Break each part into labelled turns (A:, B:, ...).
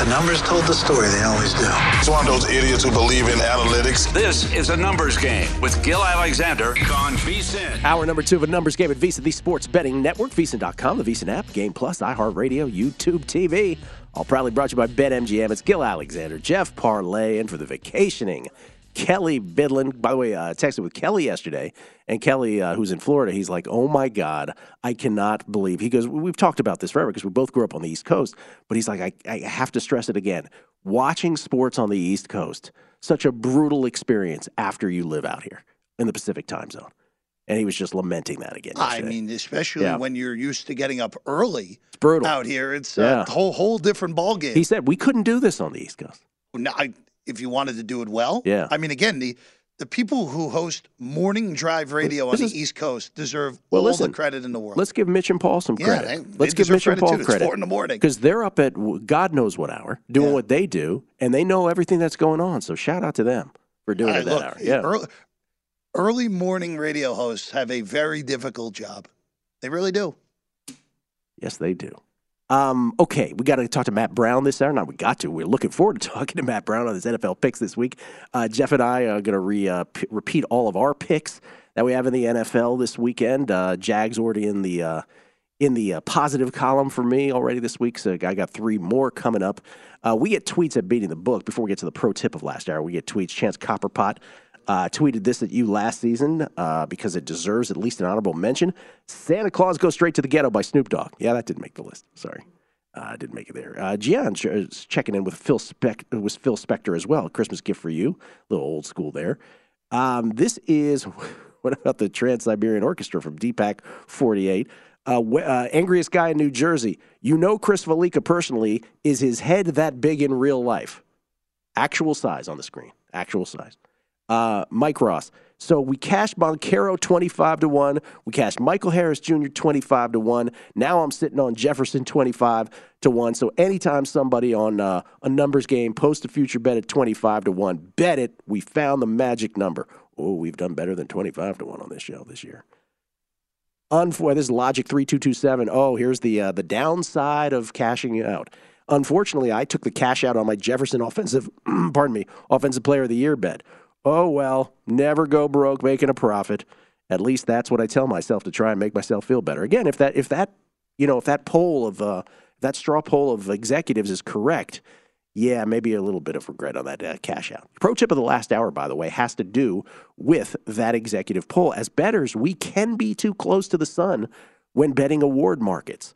A: The numbers told the story, they always do.
B: It's one of those idiots who believe in analytics.
C: This is a numbers game with Gill Alexander on VSIN.
D: Hour number two of a numbers game at VSiN, the sports betting network, VSIN.com, the VSIN app, Game Plus, iHeartRadio, YouTube TV. All proudly brought to you by BetMGM. It's Gil Alexander, Jeff Parles, and for the vacationing Kelley Bydlon. By the way, I uh, texted with Kelly yesterday, and Kelly, uh, who's in Florida, he's like, "Oh my God, I cannot believe." He goes, "We've talked about this forever because we both grew up on the East Coast." But he's like, I, "I have to stress it again. Watching sports on the East Coast, such a brutal experience after you live out here in the Pacific time zone." And he was just lamenting that again.
E: I mean, especially
D: Yeah.
E: when you're used to getting up early
D: it's brutal.
E: out here, it's
D: Yeah.
E: a whole whole different ballgame.
D: He said we couldn't do this on the East Coast.
E: Now, I, if you wanted to do it well,
D: Yeah.
E: I mean, again, the the people who host morning drive radio on
D: This
E: the East Coast deserve
D: Well,
E: all
D: listen,
E: the credit in the world.
D: Let's give Mitch and Paul some
E: Yeah,
D: credit.
E: they- they
D: Let's give Mitch and Paul
E: too. It's
D: credit.
E: four in the morning.
D: because they're up at God knows what hour doing
E: Yeah.
D: what they do, and they know everything that's going on. So shout out to them for doing
E: All
D: it that
E: look,
D: hour. Yeah,
E: early, early morning radio hosts have a very difficult job. They really do.
D: yes, they do. Um, okay, we got to talk to Matt Brown this hour. Now we got to. We're looking forward to talking to Matt Brown on his NFL picks this week. Uh, Jeff and I are going to re, uh, p- repeat all of our picks that we have in the NFL this weekend. Uh, Jags already in the uh, in the uh, positive column for me already this week. So I got three more coming up. Uh, we get tweets at beating the book before we get to the pro tip of last hour. We get tweets. Chance Copperpot uh, tweeted this at you last season uh, because it deserves at least an honorable mention. Santa Claus goes straight to the ghetto by Snoop Dogg. Yeah, that didn't make the list. Sorry. Uh, didn't make it there. Uh, Gian is checking in with Phil Spec- with Phil Spector as well. Christmas gift for you. A little old school there. Um, this is what about the Trans Siberian Orchestra from Deepak 48? Uh, uh, angriest guy in New Jersey. You know Chris Fallica personally. Is his head that big in real life? Actual size on the screen. Actual size. Uh, Mike Ross. So we cashed Moncaro 25 to 1. We cashed Michael Harris Jr. 25 to 1. Now I'm sitting on Jefferson 25 to 1. So anytime somebody on uh, a numbers game posts a future bet at 25 to 1, bet it. We found the magic number. Oh, we've done better than 25 to 1 on this show this year. Unfor- this is Logic 3227. Oh, here's the uh, the downside of cashing out. Unfortunately, I took the cash out on my Jefferson offensive, pardon me, offensive player of the year bet. Oh well, never go broke making a profit. At least that's what I tell myself to try and make myself feel better. Again, if that if that you know if that poll of uh, that straw poll of executives is correct, yeah, maybe a little bit of regret on that uh, cash out. Pro tip of the last hour, by the way, has to do with that executive poll. As bettors, we can be too close to the sun when betting award markets.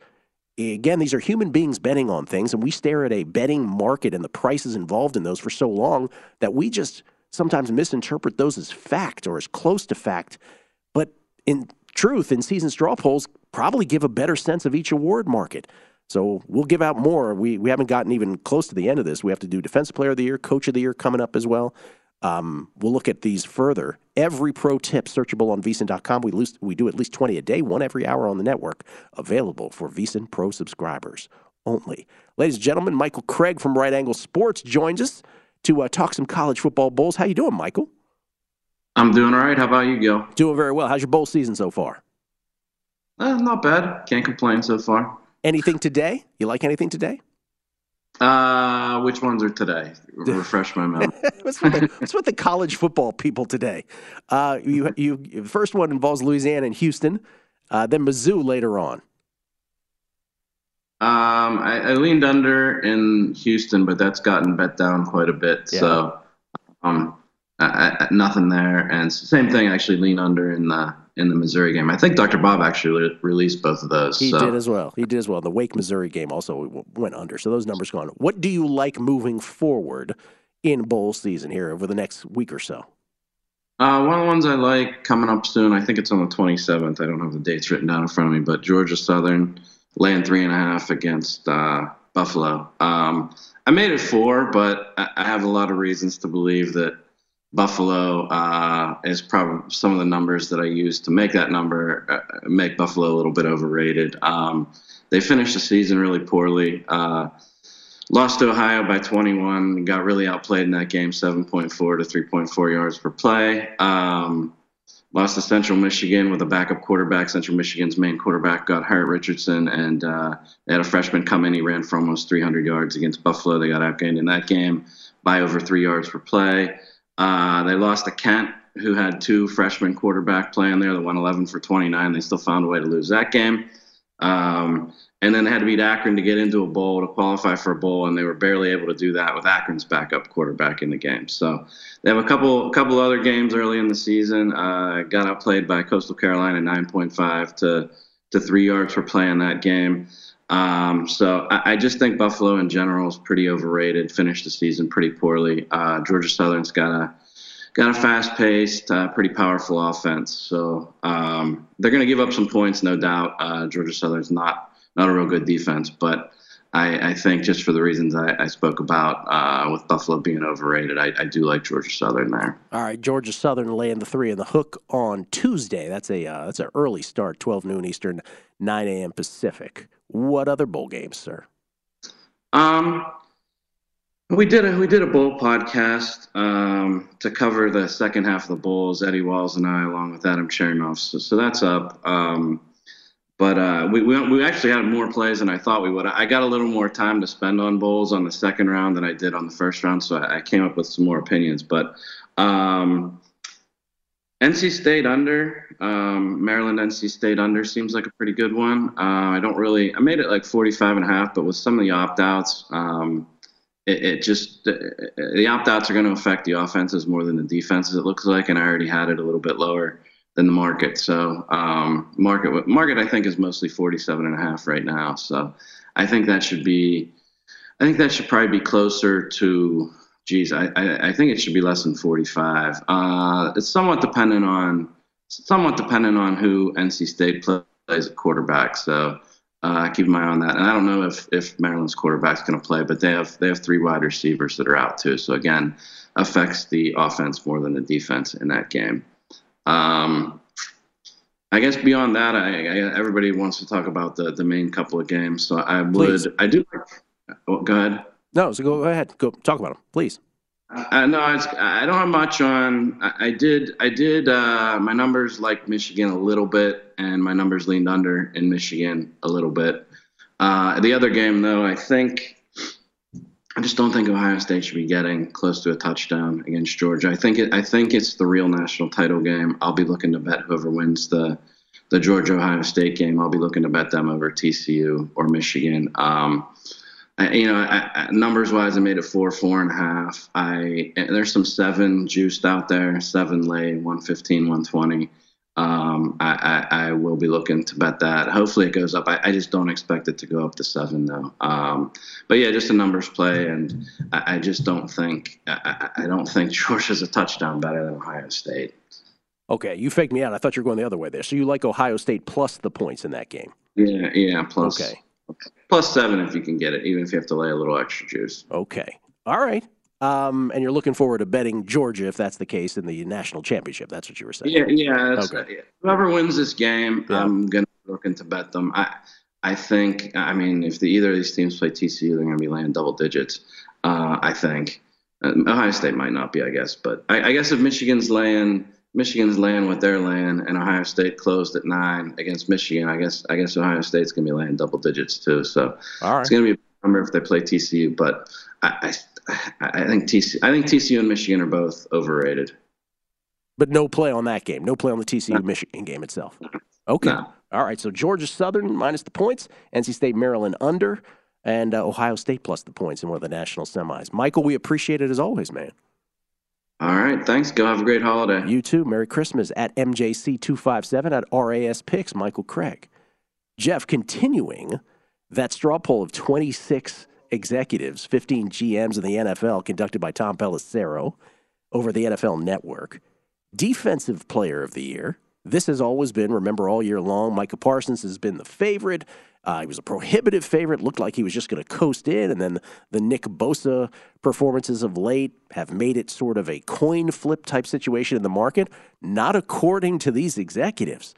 D: Again, these are human beings betting on things, and we stare at a betting market and the prices involved in those for so long that we just sometimes misinterpret those as fact or as close to fact. But in truth, in season straw polls, probably give a better sense of each award market. So we'll give out more. We we haven't gotten even close to the end of this. We have to do defensive player of the year, coach of the year coming up as well. Um, we'll look at these further. Every pro tip searchable on VSiN.com. We, lose, we do at least 20 a day, one every hour on the network, available for VSiN Pro subscribers only. Ladies and gentlemen, Michael Craig from Right Angle Sports joins us to uh, talk some college football bowls. How you doing, Michael?
F: I'm doing all right. How about you, Gill?
D: Doing very well. How's your bowl season so far?
F: Uh, not bad. Can't complain so far.
D: Anything today? You like anything today?
F: Uh, which ones are today? Refresh my memory.
D: what's, with the, what's with the college football people today? Uh, you, you, the first one involves Louisiana and Houston, uh, then Mizzou later on.
F: Um, I, I leaned under in Houston, but that's gotten bet down quite a bit.
D: Yeah.
F: So, um, I, I, nothing there. And same thing, actually lean under in the in the Missouri game. I think Dr. Bob actually re- released both of those.
D: He
F: so.
D: did as well. He did as well. The Wake Missouri game also w- went under. So those numbers gone. What do you like moving forward in bowl season here over the next week or so?
F: Uh, one of the ones I like coming up soon, I think it's on the 27th. I don't have the dates written down in front of me, but Georgia Southern laying three and a half against uh, Buffalo. Um, I made it four, but I, have a lot of reasons to believe that Buffalo uh, is probably some of the numbers that I used to make that number uh, make Buffalo a little bit overrated. Um, they finished the season really poorly. Uh, lost to Ohio by 21. Got really outplayed in that game, 7.4 to 3.4 yards per play. Um, lost to Central Michigan with a backup quarterback. Central Michigan's main quarterback got hurt, Richardson, and uh, they had a freshman come in. He ran for almost 300 yards against Buffalo. They got outgained in that game by over three yards per play. Uh, they lost to Kent, who had two freshman quarterback playing there. They won 11 for 29. They still found a way to lose that game. Um, and then had to beat Akron to get into a bowl to qualify for a bowl, and they were barely able to do that with Akron's backup quarterback in the game. So they have a couple couple other games early in the season. Uh, got outplayed by Coastal Carolina 9.5 to to three yards per play in that game. Um, so I, I, just think Buffalo in general is pretty overrated. Finished the season pretty poorly. Uh, Georgia Southern's got a got a fast-paced, uh, pretty powerful offense. So um, they're going to give up some points, no doubt. Uh, Georgia Southern's not not a real good defense, but I, I think just for the reasons I, I spoke about uh, with Buffalo being overrated, I, I, do like Georgia Southern there.
D: All right, Georgia Southern laying the three in the hook on Tuesday. That's a uh, that's an early start, twelve noon Eastern, nine a.m. Pacific. What other bowl games, sir?
F: Um, we did a we did a bowl podcast um, to cover the second half of the bowls. Eddie Walls and I, along with Adam Chernoff. So, so that's up. Um, but uh, we, we, we actually had more plays than I thought we would. I got a little more time to spend on bowls on the second round than I did on the first round, so I, I came up with some more opinions. But um, NC State under um, Maryland NC State under seems like a pretty good one. Uh, I don't really I made it like 45 and a half, but with some of the opt outs, um, it, it, just the, the opt outs are going to affect the offenses more than the defenses. It looks like, and I already had it a little bit lower than the market. So um, market market I think is mostly 47 and a half right now. So I think that should be I think that should probably be closer to geez, I, I, I think it should be less than 45. Uh, it's somewhat dependent on somewhat dependent on who NC State plays at quarterback. So uh, keep an eye on that. And I don't know if, if Maryland's quarterback's going to play, but they have they have three wide receivers that are out too. So again, affects the offense more than the defense in that game. Um, I guess beyond that, I, I, everybody wants to talk about the, the main couple of games. So I would,
D: Please.
F: I do. Oh, go ahead.
D: No, so go ahead. Go talk about them, please.
F: Uh, no, it's, I don't have much on. I, I did. I did. Uh, my numbers like Michigan a little bit, and my numbers leaned under in Michigan a little bit. Uh, the other game, though, I think I just don't think Ohio State should be getting close to a touchdown against Georgia. I think it, I think it's the real national title game. I'll be looking to bet whoever wins the the Georgia Ohio State game. I'll be looking to bet them over TCU or Michigan. Um, I, you know, I, I, numbers wise, I made it four, four and a half. I there's some seven juiced out there, seven lay, 115, 120. Um, I, I, I, will be looking to bet that. Hopefully, it goes up. I, I just don't expect it to go up to seven, though. Um, but yeah, just a numbers play, and I, just don't think I, I don't think Georgia's a touchdown better than Ohio State.
D: Okay, you faked me out. I thought you were going the other way there. So you like Ohio State plus the points in that game?
F: Yeah, yeah, plus.
D: Okay.
F: Plus seven if you can get it, even if you have to lay a little extra juice.
D: Okay. All right. Um, and you're looking forward to betting Georgia if that's the case in the national championship. That's what you were saying.
F: Yeah, yeah. okay. Whoever wins this game, yeah. I'm gonna be looking to bet them. I, I think. I mean, if the, either of these teams play TCU, they're gonna be laying double digits. Uh, I think. Uh, Ohio State might not be, I guess, but I, I guess if Michigan's laying Michigan's laying what they're laying, and Ohio State closed at nine against Michigan. I guess I guess Ohio State's gonna be laying double digits too. So it's gonna be a number if they play TCU. But I, I, I think TCU I think TCU and Michigan are both overrated.
D: But no play on that game. No play on the TCU Michigan game itself. Okay.
F: No.
D: All right, so Georgia Southern minus the points, NC State Maryland under, and uh, Ohio State plus the points in one of the national semis. Michael, we appreciate it as always, man.
F: All right, thanks. Go have a great holiday.
D: You too. Merry Christmas at MJC257 at RAS Picks, Michael Craig. Jeff, continuing that straw poll of 26 executives, 15 GMs in the NFL, conducted by Tom Pelissero over the NFL Network. Defensive Player of the Year. This has always been, remember, all year long. Micah Parsons has been the favorite. Uh, he was a prohibitive favorite. Looked like he was just going to coast in, and then the Nick Bosa performances of late have made it sort of a coin flip type situation in the market. Not according to these executives.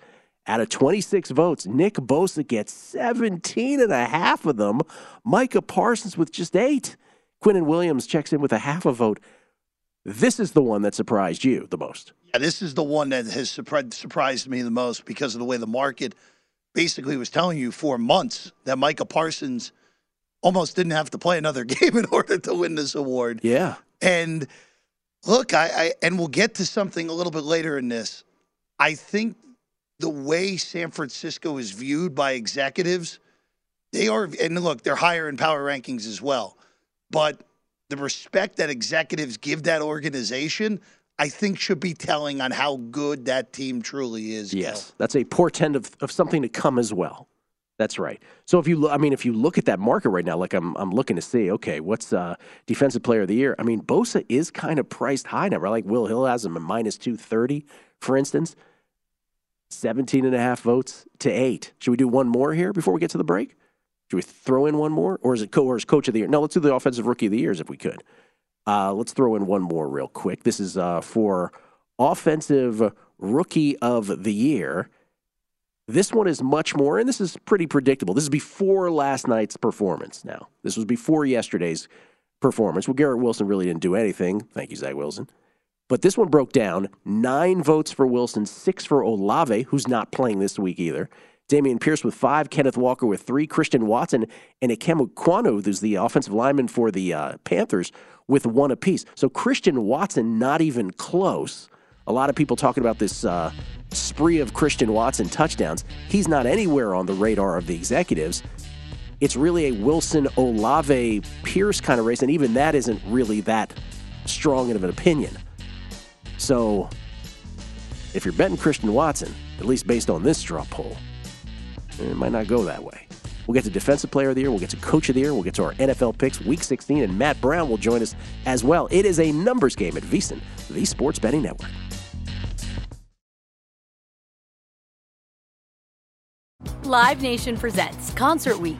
D: Out of 26 votes, Nick Bosa gets 17 and a half of them. Micah Parsons with just eight. Quinnen Williams checks in with a half a vote. This is the one that surprised you the most.
E: Yeah, this is the one that has surprised, surprised me the most because of the way the market basically was telling you for months that Micah Parsons almost didn't have to play another game in order to win this award.
D: Yeah.
E: And look, I, I and we'll get to something a little bit later in this. I think the way San Francisco is viewed by executives, they are and look, they're higher in power rankings as well. But the respect that executives give that organization, I think should be telling on how good that team truly is.
D: Yes,
E: Gill.
D: that's a portend of, of something to come as well. That's right. So if you, lo- I mean, if you look at that market right now, like I'm, I'm looking to see, okay, what's uh, defensive player of the year? I mean, Bosa is kind of priced high now. Right? Like Will Hill has him at minus two thirty, for instance. 17 and a half votes to eight. Should we do one more here before we get to the break? Should we throw in one more, or is it co- or is coach of the year? No, let's do the offensive rookie of the years if we could. Uh, let's throw in one more real quick. This is uh, for offensive rookie of the year. This one is much more, and this is pretty predictable. This is before last night's performance. Now, this was before yesterday's performance. Well, Garrett Wilson really didn't do anything. Thank you, Zach Wilson. But this one broke down nine votes for Wilson, six for Olave, who's not playing this week either. Dameon Pierce with five, Kenneth Walker with three, Christian Watson and Ikem Ekwonu, who's the offensive lineman for the uh, Panthers, with one apiece. So Christian Watson not even close. A lot of people talking about this uh, spree of Christian Watson touchdowns. He's not anywhere on the radar of the executives. It's really a Wilson Olave Pierce kind of race, and even that isn't really that strong of an opinion. So, if you're betting Christian Watson, at least based on this straw poll, it might not go that way. We'll get to Defensive Player of the Year. We'll get to Coach of the Year. We'll get to our NFL picks, Week 16, and Matt Brown will join us as well. It is a numbers game at VSiN, the Sports Betting Network.
G: Live Nation presents Concert Week.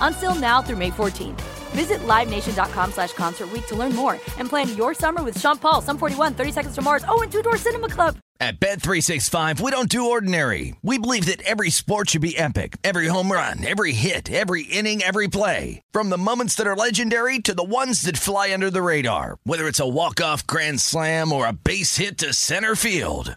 G: Until now through May 14th. Visit LiveNation.com slash Concert to learn more and plan your summer with Sean Paul, Sum 41, 30 Seconds to Mars, oh, and Two Door Cinema Club.
H: At Bet365, we don't do ordinary. We believe that every sport should be epic. Every home run, every hit, every inning, every play. From the moments that are legendary to the ones that fly under the radar. Whether it's a walk-off grand slam or a base hit to center field.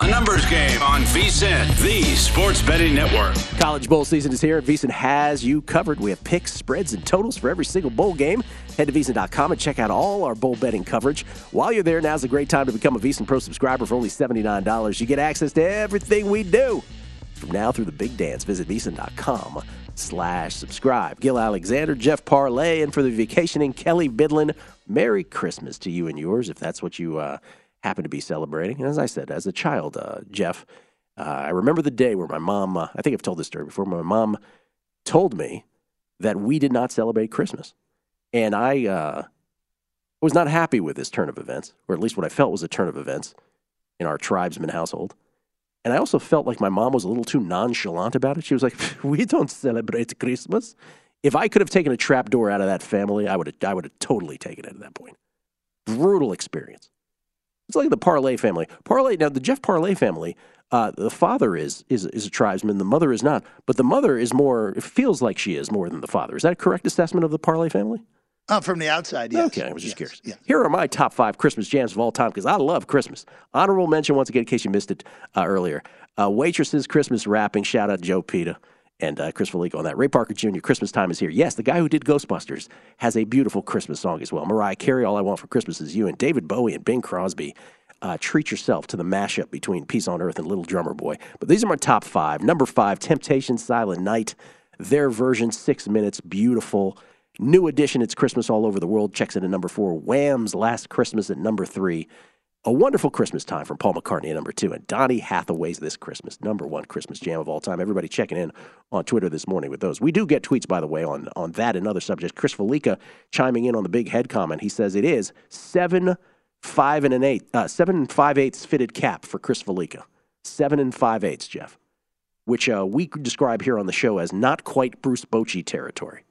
C: A numbers game on VSIN, the Sports Betting Network.
D: College bowl season is here, and VSiN has you covered. We have picks, spreads, and totals for every single bowl game. Head to VSiN.com and check out all our bowl betting coverage. While you're there, now's a great time to become a VSiN Pro subscriber for only $79. You get access to everything we do. From now through the big dance, visit VSiN.com slash subscribe. Gill Alexander, Jeff Parles, and for the vacationing, Kelley Bydlon. Merry Christmas to you and yours, if that's what you uh, happen to be celebrating. And as I said, as a child, uh, Jeff, uh, I remember the day where my mom, uh, I think I've told this story before, my mom told me that we did not celebrate Christmas. And I uh, was not happy with this turn of events, or at least what I felt was a turn of events in our tribesman household. And I also felt like my mom was a little too nonchalant about it. She was like, "We don't celebrate Christmas." If I could have taken a trap door out of that family, I would have, I would have totally taken it at that point. Brutal experience. It's like the Parles family. Parles now the Jeff Parles family. Uh, the father is is is a tribesman. The mother is not, but the mother is more. It feels like she is more than the father. Is that a correct assessment of the Parles family?
E: Uh, from the outside, yes.
D: Okay, I was just
E: Yes,
D: curious.
E: yes.
D: Here are my top five Christmas jams of all time because I love Christmas. Honorable mention once again, in case you missed it uh, earlier. Uh, Waitresses Christmas Wrapping. Shout out Joe Peta and uh, Chris Fallica on that. Ray Parker Jr. Christmas Time is here. Yes, the guy who did Ghostbusters has a beautiful Christmas song as well. Mariah Carey, All I Want for Christmas Is You, and David Bowie and Bing Crosby. Uh, treat yourself to the mashup between Peace on Earth and Little Drummer Boy. But these are my top five. Number five, Temptation Silent Night. Their version, six minutes, beautiful. New edition, It's Christmas All Over the World, checks in at number four. Wham's Last Christmas at number three. A Wonderful Christmas Time from Paul McCartney number two. And Donny Hathaway's This Christmas, number one Christmas jam of all time. Everybody checking in on Twitter this morning with those. We do get tweets, by the way, on, on that and other subjects. Chris Fallica chiming in on the big head comment. He says it is seven, five, and an eight, uh, seven five eighths fitted cap for Chris Fallica. Seven and five eighths, Jeff, which uh, we describe here on the show as not quite Bruce Bochy territory.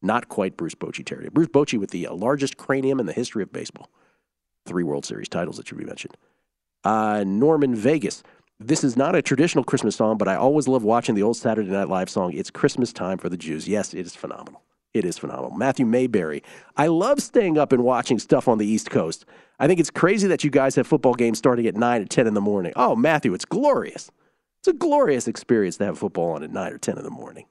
D: Not quite Bruce Bochy territory. Bruce Bochy with the uh, largest cranium in the history of baseball. Three World Series titles that should be mentioned. Uh, Norman Vegas. This is not a traditional Christmas song, but I always love watching the old Saturday Night Live song. It's Christmas time for the Jews. Yes, it is phenomenal. It is phenomenal. Matthew Mayberry. I love staying up and watching stuff on the East Coast. I think it's crazy that you guys have football games starting at 9 or 10 in the morning. Oh, Matthew, it's glorious. It's a glorious experience to have football on at 9 or 10 in the morning.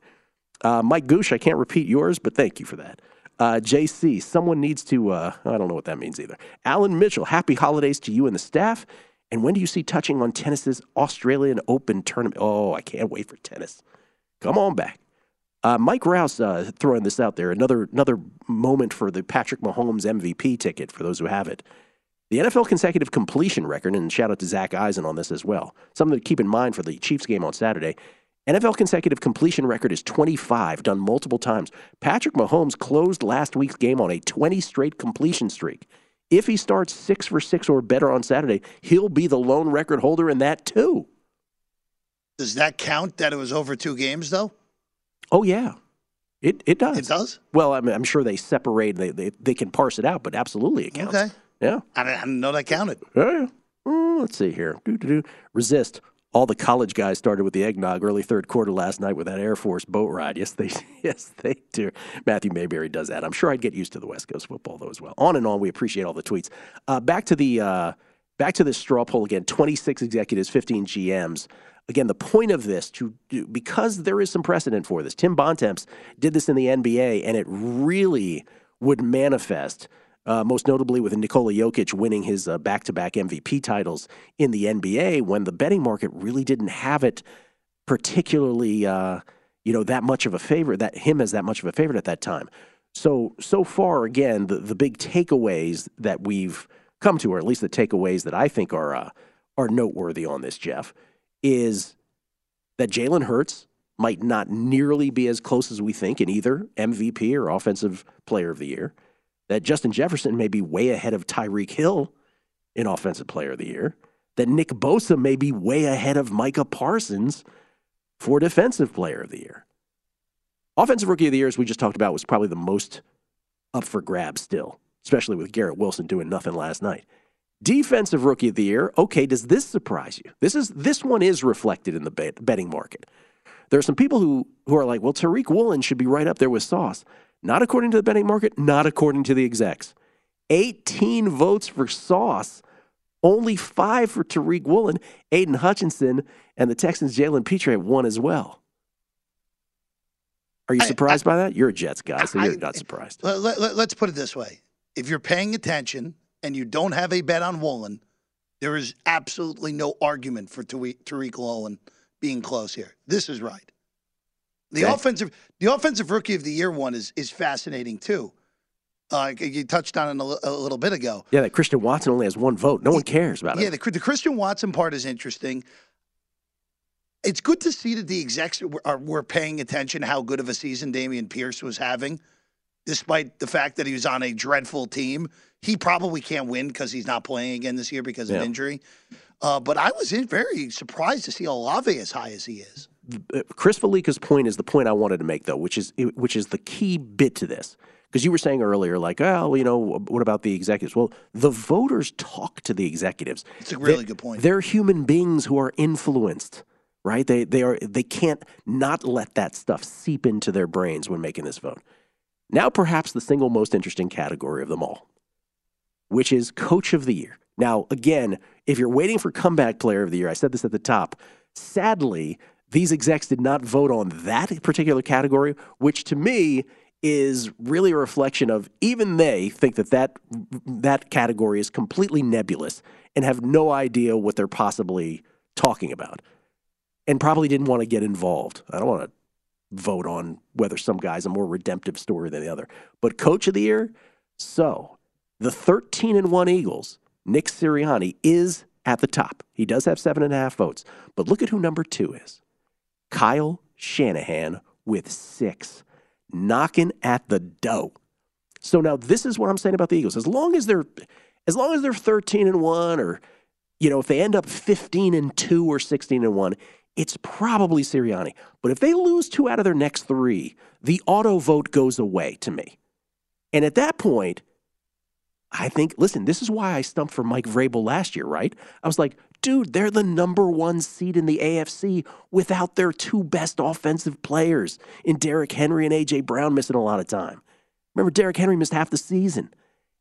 D: Uh, Mike Goosh, I can't repeat yours, but thank you for that. Uh, JC, someone needs to, uh, I don't know what that means either. Alan Mitchell, happy holidays to you and the staff. And when do you see touching on tennis's Australian Open tournament? Oh, I can't wait for tennis. Come on back. Uh, Mike Rouse uh, throwing this out there. Another another moment for the Patrick Mahomes MVP ticket for those who have it. The NFL consecutive completion record, and shout out to Zach Eisen on this as well. Something to keep in mind for the Chiefs game on Saturday. NFL consecutive completion record is 25, done multiple times. Patrick Mahomes closed last week's game on a 20 straight completion streak. If he starts six for six or better on Saturday, he'll be the lone record holder in that too.
E: Does that count that it was over two games, though?
D: Oh yeah, it it does.
E: It does?
D: Well, I'm, I'm sure they separate. They, they they can parse it out, but absolutely it counts.
E: Okay.
D: Yeah.
E: I didn't, I didn't know that counted.
D: Yeah. yeah. Mm, let's see here. Do, do, do. Resist. All the college guys started with the eggnog early third quarter last night with that Air Force boat ride. Yes, they yes they do. Matthew Mayberry does that. I'm sure I'd get used to the West Coast football though as well. On and on. We appreciate all the tweets. Uh, back to the uh, back to this straw poll again. 26 executives, 15 GMs. Again, the point of this to do, because there is some precedent for this. Tim Bontemps did this in the NBA, and it really would manifest. Uh, most notably with Nikola Jokic winning his uh, back-to-back MVP titles in the NBA, when the betting market really didn't have it particularly, uh, you know, that much of a favorite, that him as that much of a favorite at that time. So so far, again, the the big takeaways that we've come to, or at least the takeaways that I think are uh, are noteworthy on this, Jeff, is that Jalen Hurts might not nearly be as close as we think in either MVP or Offensive Player of the Year. That Justin Jefferson may be way ahead of Tyreek Hill in Offensive Player of the Year. That Nick Bosa may be way ahead of Micah Parsons for Defensive Player of the Year. Offensive Rookie of the Year, as we just talked about, was probably the most up for grabs still, especially with Garrett Wilson doing nothing last night. Defensive Rookie of the Year. Okay, does this surprise you? This is this one is reflected in the bet, betting market. There are some people who who are like, well, Tariq Woolen should be right up there with Sauce. Not according to the betting market, not according to the execs. 18 votes for Sauce, only five for Tariq Woolen. Aidan Hutchinson and the Texans' Jalen Pitre have one as well. Are you
E: I-
D: surprised by that? You're a Jets guy, so you're
E: I-
D: not surprised.
E: Let, let, let's put it this way: if you're paying attention and you don't have a bet on Woolen, there is absolutely no argument for Tariq Woolen being close here. This is right. The
D: Okay.
E: offensive, the offensive rookie of the year one is is fascinating too. Uh, you touched on it a, little bit ago.
D: Yeah, that Christian Watson only has one vote. No one cares about
E: Yeah,
D: it.
E: the, the Christian Watson part is interesting. It's good to see that the execs were, are, were paying attention how good of a season Dameon Pierce was having, despite the fact that he was on a dreadful team. He probably can't win because he's not playing again this year because of
D: Yeah.
E: injury. Uh, but I was very surprised to see Olave as high as he is.
D: Chris Fallica's point is the point I wanted to make, though, which is which is the key bit to this. Because you were saying earlier, like, oh, you know, what about the executives? Well, the voters talk to the executives.
E: It's a really
D: They-
E: good point.
D: They're human beings who are influenced, right? They they are they can't not let that stuff seep into their brains when making this vote. Now, perhaps the single most interesting category of them all, which is Coach of the Year. Now, again, if you're waiting for Comeback Player of the Year, I said this at the top. Sadly, these execs did not vote on that particular category, which to me is really a reflection of even they think that that, that category is completely nebulous and have no idea what they're possibly talking about and probably didn't want to get involved. I don't want to vote on whether some guy's a more redemptive story than the other. But coach of the year, so the 13 and 1 Eagles, Nick Sirianni, is at the top. He does have seven and a half votes. But look at who number two is Kyle Shanahan with six, knocking at the dough. So now this is what I'm saying about the Eagles. As long as they're as long as they're 13 and 1 or you know, if they end up 15 and 2 or 16 and 1, it's probably Sirianni. But if they lose two out of their next 3, the auto vote goes away to me. And at that point, I think, listen, this is why I stumped for Mike Vrabel last year, right? I was like, dude, they're the number one seed in the AFC without their two best offensive players in Derrick Henry and A.J. Brown missing a lot of time. Remember, Derrick Henry missed half the season.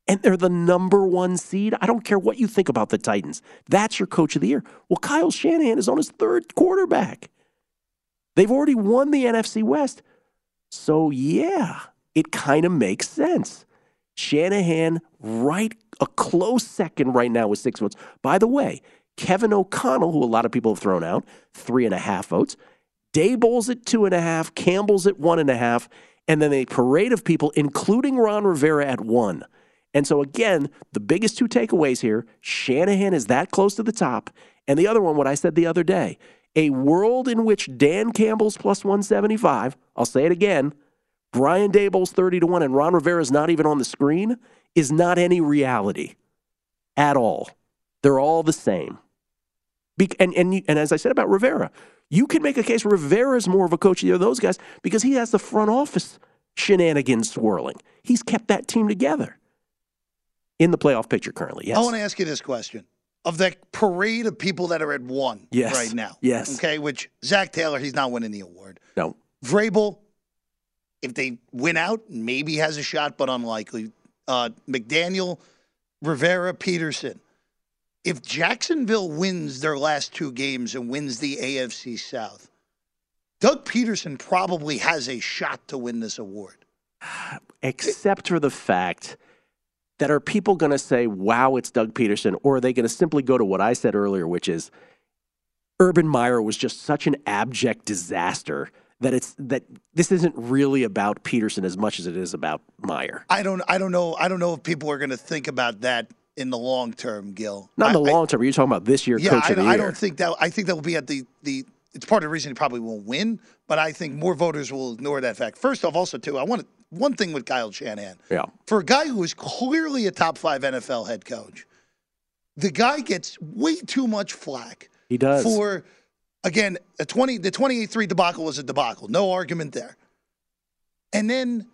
D: And they're the number one seed. I don't care what you think about the Titans. That's your coach of the year. Well, Kyle Shanahan is on his third quarterback. They've already won the NFC West. So, yeah, it kind of makes sense. Shanahan, right, a close second right now with six votes. By the way, Kevin O'Connell, who a lot of people have thrown out, three and a half votes. Daboll's at two and a half, Campbell's at one and a half, and then a parade of people, including Ron Rivera, at one. And so, again, the biggest two takeaways here Shanahan is that close to the top. And the other one, what I said the other day, a world in which Dan Campbell's plus 175, I'll say it again, Brian Daboll's 30 to 1, and Ron Rivera's not even on the screen, is not any reality at all. They're all the same. Be- and, and, and as I said about Rivera, you can make a case Rivera's more of a coach than those guys because he has the front office shenanigans swirling. He's kept that team together in the playoff picture currently. Yes.
E: I want to ask you this question. Of that parade of people that are at one
D: Yes.
E: right now.
D: Yes.
E: Okay, which Zac Taylor, he's not winning the award.
D: no.
E: Vrabel, if they win out, maybe has a shot, but unlikely. Uh, McDaniel, Rivera, Pederson. If Jacksonville wins their last two games and wins the AFC South, Doug Pederson probably has a shot to win this award.
D: except for the fact that are people going to say, wow, it's Doug Pederson, or are they going to simply go to what I said earlier, which is Urban Meyer was just such an abject disaster that it's that this isn't really about Pederson as much as it is about Meyer.
E: I don't I don't know I don't know if people are going to think about that in the long term, Gill.
D: Not in the
E: I-
D: long term. You're talking about this year,
E: yeah,
D: coach
E: I,
D: of the year.
E: I don't think that. I think that will be at the the. It's part of the reason he probably won't win, but I think more voters will ignore that fact. First off, also too, I want to, one thing with Kyle Shanahan.
D: Yeah.
E: For a guy who is clearly a top five NFL head coach, the guy gets way too much flack.
D: He does.
E: For again, a twenty the twenty eight three debacle was a debacle, no argument there. And then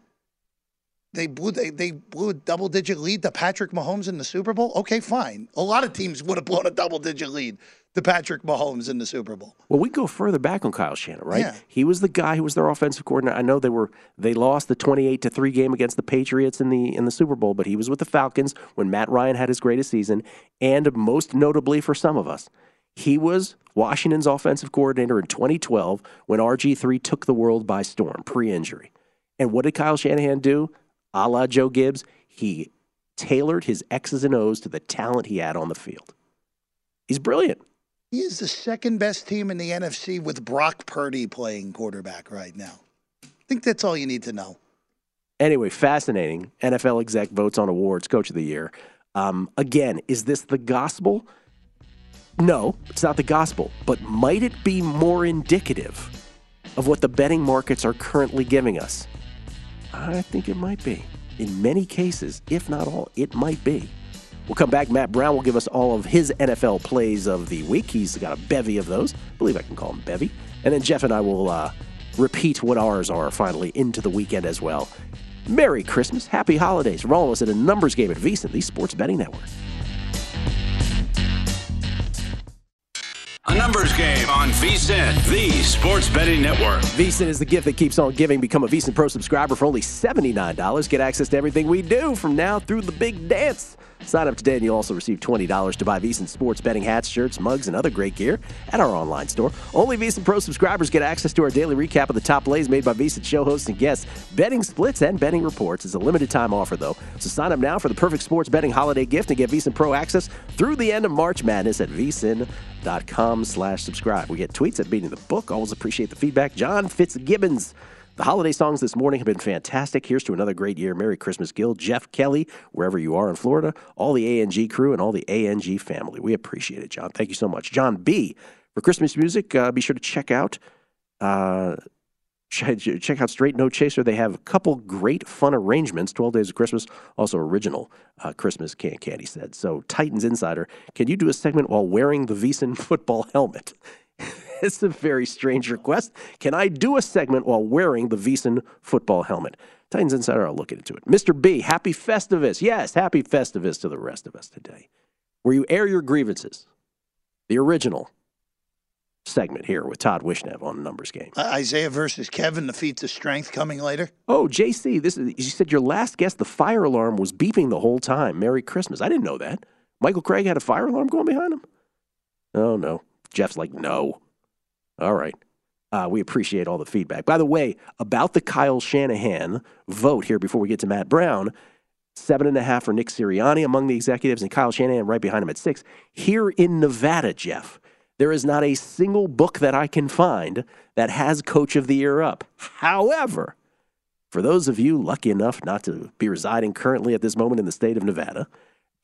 E: they blew they, they blew a double digit lead to Patrick Mahomes in the Super Bowl. Okay, fine. A lot of teams would have blown a double digit lead to Patrick Mahomes in the Super Bowl.
D: Well, we go further back on Kyle Shanahan, right?
E: Yeah.
D: He was the guy who was their offensive coordinator. I know they were they lost the twenty-eight to three game against the Patriots in the in the Super Bowl, but he was with the Falcons when Matt Ryan had his greatest season, and most notably for some of us, he was Washington's offensive coordinator in 2012 when RG three took the world by storm pre-injury. And what did Kyle Shanahan do? A la Joe Gibbs, he tailored his X's and O's to the talent he had on the field. He's brilliant.
E: He is the second best team in the NFC with Brock Purdy playing quarterback right now. I think that's all you need to know.
D: Anyway, fascinating. NFL exec votes on awards, coach of the year. Um, again, is this the gospel? No, it's not the gospel. But might it be more indicative of what the betting markets are currently giving us? I think it might be. In many cases, if not all, it might be. We'll come back. Matt Brown will give us all of his NFL plays of the week. He's got a bevy of those. I believe I can call him bevy. And then Jeff and I will uh, repeat what ours are finally into the weekend as well. Merry Christmas, Happy Holidays. We're almost at a numbers game at VSiN, the Sports Betting Network.
C: Numbers game on VSiN, the Sports Betting Network.
D: VSiN is the gift that keeps on giving. Become a VSiN Pro subscriber for only $79. Get access to everything we do from now through the big dance. Sign up today and you'll also receive $20 to buy VSiN sports betting hats, shirts, mugs, and other great gear at our online store. Only VSiN Pro subscribers get access to our daily recap of the top plays made by VSiN show hosts and guests, betting splits, and betting reports. It's a limited time offer, though. So sign up now for the perfect sports betting holiday gift and get VSiN Pro access through the end of March Madness at VSiN.com slash subscribe. We get tweets at Beating the Book. Always appreciate the feedback. John Fitzgibbons the holiday songs this morning have been fantastic. Here's to another great year. Merry Christmas, Gill, Jeff Kelly, wherever you are in Florida, all the ANG crew, and all the ANG family. We appreciate it, John. Thank you so much. John B. For Christmas music, uh, be sure to check out. Uh, check out Straight No Chaser. They have a couple great fun arrangements. 12 Days of Christmas, also original uh, Christmas can candy said. So, Titans Insider, can you do a segment while wearing the VSiN football helmet? It's a very strange request. Can I do a segment while wearing the VSiN football helmet? Titans Insider, I'll look into it. Mr. B, happy Festivus. Yes, happy Festivus to the rest of us today. Where you air your grievances. The original segment here with Todd Wishnev on Numbers Game.
E: Uh, Isaiah versus Kevin, the feats of strength coming later.
D: Oh, JC, this is you said your last guest, the fire alarm was beeping the whole time. Merry Christmas. I didn't know that. Michael Craig had a fire alarm going behind him? Oh no. Jeff's like, no. All right. Uh, we appreciate all the feedback. By the way, about the Kyle Shanahan vote here before we get to Matt Brown, seven and a half for Nick Sirianni among the executives, and Kyle Shanahan right behind him at six. Here in Nevada, Jeff, there is not a single book that I can find that has Coach of the Year up. However, for those of you lucky enough not to be residing currently at this moment in the state of Nevada,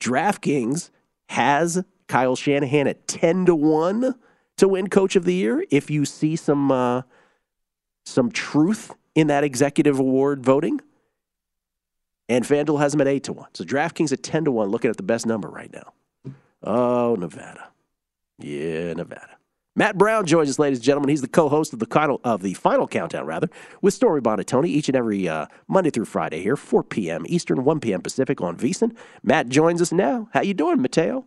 D: DraftKings has Kyle Shanahan at 10 to 1 to win Coach of the Year if you see some uh, some truth in that executive award voting. And FanDuel has him at eight to one. So DraftKings at ten to one, looking at the best number right now. Oh, Nevada, yeah, Nevada. Matt Brown joins us, ladies and gentlemen. He's the co-host of the final, of the final countdown, rather, with Stormy Buonantony each and every uh, Monday through Friday here, 4 p.m. Eastern, 1 p.m. Pacific on VSiN. Matt joins us now. How you doing, Mateo?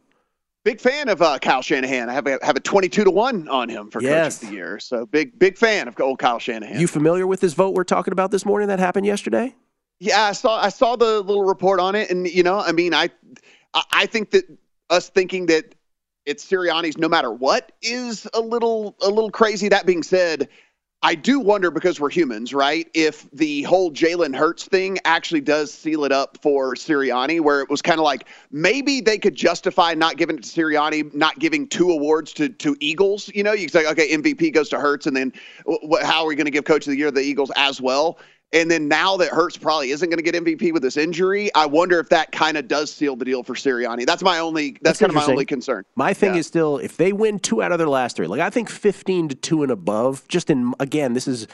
I: Big fan of uh, Kyle Shanahan. I have a, have a 22 to 1 on him for yes. coach of the year. So big big fan of old Kyle Shanahan.
D: You familiar with this vote we're talking about this morning that happened yesterday?
I: Yeah, I saw I saw the little report on it and you know, I mean, I I think that us thinking that it's Sirianni's no matter what is a little a little crazy. That being said, I do wonder because we're humans, right? If the whole Jalen Hurts thing actually does seal it up for Sirianni, where it was kind of like maybe they could justify not giving it to Sirianni, not giving two awards to to Eagles. You know, you say, okay, MVP goes to Hurts, and then wh- how are we going to give Coach of the Year to the Eagles as well? And then now that Hurts probably isn't going to get MVP with this injury, I wonder if that kind of does seal the deal for Sirianni. That's my only. That's, that's kind of my only concern.
D: My thing yeah. is still if they win two out of their last three, like I think fifteen to two and above. Just in again, this is.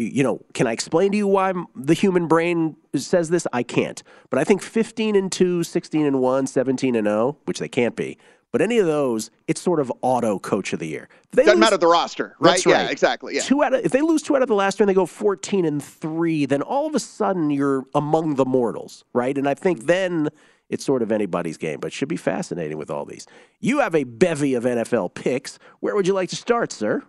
D: You know, can I explain to you why the human brain says this? I can't. But I think 15 and 2, 16 and 1, 17 and 0, which they can't be. But any of those, it's sort of auto coach of the year.
I: They Doesn't lose, matter the roster, right? That's right. Yeah, exactly. Yeah.
D: Two out of, if they lose two out of the last year and they go 14 and three, then all of a sudden you're among the mortals, right? And I think then it's sort of anybody's game, but should be fascinating with all these. You have a bevy of NFL picks. Where would you like to start, sir?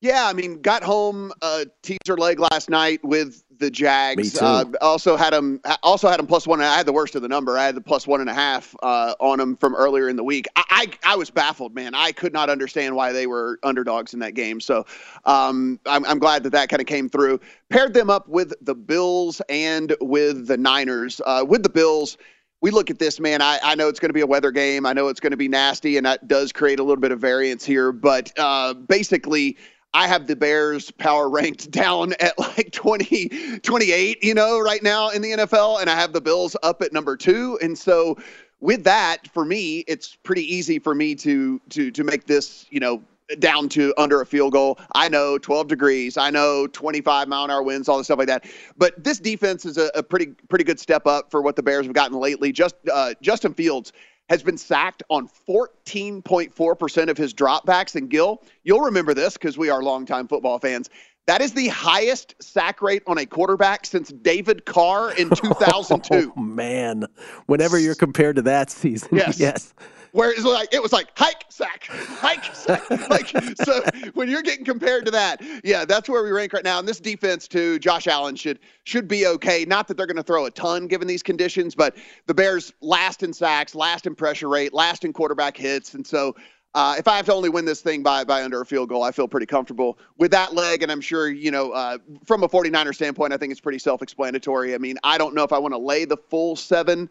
I: Yeah, I mean, got home a teaser leg last night with the Jags.
D: Uh,
I: also had them. Also had them plus one. I had the worst of the number. I had the plus one and a half uh, on them from earlier in the week. I, I, I was baffled, man. I could not understand why they were underdogs in that game. So um, I'm, I'm glad that that kind of came through. Paired them up with the Bills and with the Niners. Uh, with the Bills we look at this, man. I, I know it's going to be a weather game. I know it's going to be nasty, and that does create a little bit of variance here. But uh, basically, I have the Bears power ranked down at like 20, 28, you know, right now in the NFL. And I have the Bills up at number two. And so with that, for me, it's pretty easy for me to to to make this, you know, down to under a field goal. I know 12 degrees. I know 25 mile an hour winds, all the stuff like that. But this defense is a, a pretty pretty good step up for what the Bears have gotten lately. Just uh, Justin Fields has been sacked on 14.4% of his dropbacks. And Gill, you'll remember this because we are longtime football fans. That is the highest sack rate on a quarterback since David Carr in 2002.
D: Oh, man. Whenever you're compared to that season.
I: Yes.
D: yes.
I: Where it's like it was like hike sack, hike sack. like so when you're getting compared to that, yeah, that's where we rank right now. And this defense too, Josh Allen should should be okay. Not that they're going to throw a ton given these conditions, but the Bears last in sacks, last in pressure rate, last in quarterback hits, and so uh, if I have to only win this thing by by under a field goal, I feel pretty comfortable with that leg. And I'm sure, you know, uh, from a 49er standpoint, I think it's pretty self explanatory. I mean, I don't know if I want to lay the full seven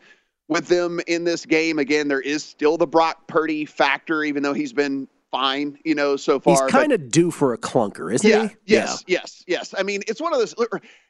I: with them in this game. Again, there is still the Brock Purdy factor, even though he's been fine, you know, so far.
D: He's kind of due for a clunker, isn't
I: yeah,
D: he?
I: Yes, yeah. yes, yes. I mean, it's one of those,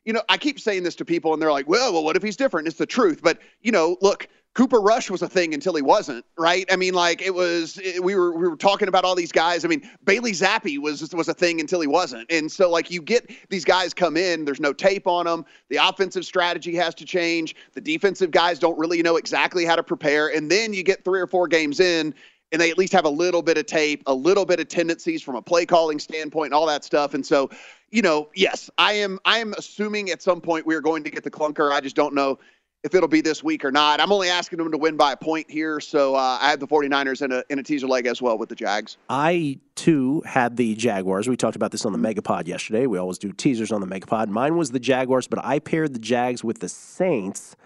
I: you know, I keep saying this to people and they're like, well, well, what if he's different? It's the truth. But, you know, look, Cooper Rush was a thing until he wasn't, right? I mean, like it was. It, we were we were talking about all these guys. I mean, Bailey Zappe was was a thing until he wasn't, and so like you get these guys come in. There's no tape on them. The offensive strategy has to change. The defensive guys don't really know exactly how to prepare, and then you get three or four games in, and they at least have a little bit of tape, a little bit of tendencies from a play calling standpoint, and all that stuff. And so, you know, yes, I am. I am assuming at some point we are going to get the clunker. I just don't know if it'll be this week or not. I'm only asking them to win by a point here, so uh, I have the 49ers in a, in a teaser leg as well with the Jags.
D: I, too, had the Jaguars. We talked about this on the Megapod yesterday. We always do teasers on the Megapod. Mine was the Jaguars, but I paired the Jags with the Saints,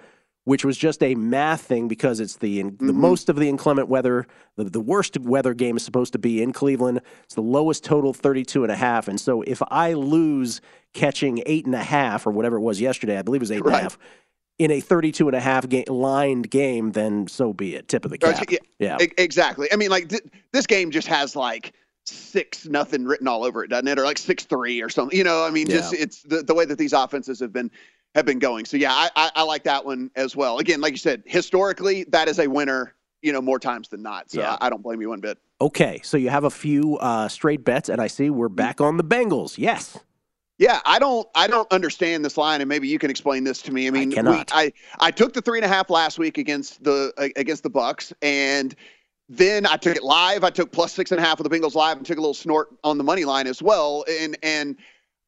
D: which was just a math thing because it's the, mm-hmm. the most of the inclement weather. The, the worst weather game is supposed to be in Cleveland. It's the lowest total, 32 and a half. And so if I lose catching eight and a half or whatever it was yesterday, I believe it was eight and a half in a 32 and a half game, lined game, then so be it. Tip of the cap.
I: Yeah, yeah. exactly. I mean, like th- this game just has like six nothing written all over it, doesn't it? Or like six three or something. You know, I mean, yeah. just it's the, the way that these offenses have been have been going. So yeah, I, I, I like that one as well. Again, like you said, historically that is a winner. You know, more times than not. So yeah. I, I don't blame you one bit.
D: Okay, so you have a few uh, straight bets, and I see we're back on the Bengals. Yes.
I: Yeah, I don't I don't understand this line, and maybe you can explain this to me. I mean,
D: I we,
I: I, I took the three and a half last week against the against the Bucks, and then I took it live. I took plus six and a half of the Bengals live, and took a little snort on the money line as well. And and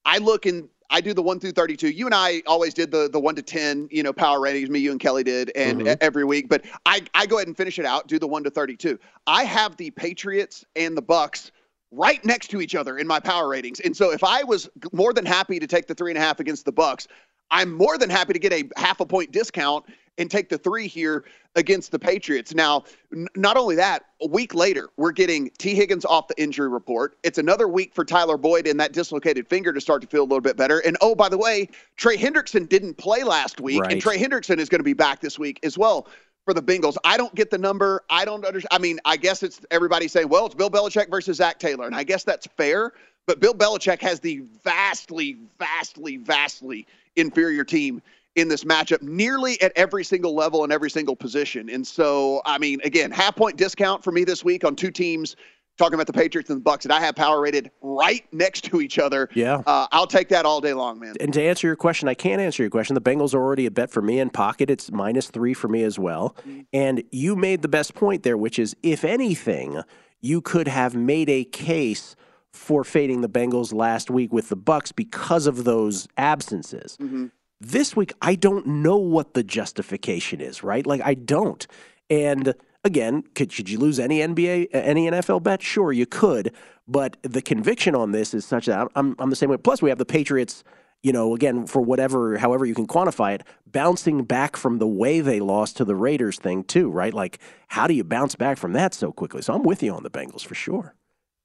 I: I look and I do the one through thirty two. You and I always did the the one to ten, you know, power ratings. Me, you, and Kelley did, and mm-hmm. every week. But I I go ahead and finish it out. Do the one to thirty two. I have the Patriots and the Bucks right next to each other in my power ratings. And so if I was more than happy to take the three and a half against the Bucks, I'm more than happy to get a half a point discount and take the three here against the Patriots. Now, n- not only that, a week later, we're getting T. Higgins off the injury report. It's another week for Tyler Boyd and that dislocated finger to start to feel a little bit better. And oh, by the way, Trey Hendrickson didn't play last week, right. and Trey Hendrickson is going to be back this week as well for the Bengals. I don't get the number. I don't understand. I mean, I guess it's everybody saying, well, it's Bill Belichick versus Zac Taylor. And I guess that's fair. But Bill Belichick has the vastly, vastly, vastly inferior team in this matchup, nearly at every single level and every single position. And so, I mean, again, half point discount for me this week on two teams talking about the Patriots and the Bucks, and I have power rated right next to each other.
D: Yeah,
I: uh, I'll take that all day long, man.
D: And to answer your question, I can't answer your question. The Bengals are already a bet for me in pocket. It's minus three for me as well. Mm-hmm. And you made the best point there, which is if anything, you could have made a case for fading the Bengals last week with the Bucks because of those absences. Mm-hmm. This week, I don't know what the justification is. Right? Like I don't, and again, could, should you lose any NBA, any NFL bet? Sure, you could. But the conviction on this is such that I'm, I'm the same way. Plus, we have the Patriots, you know, again, for whatever, however you can quantify it, bouncing back from the way they lost to the Raiders thing, too, right? Like, how do you bounce back from that so quickly? So I'm with you on the Bengals for sure.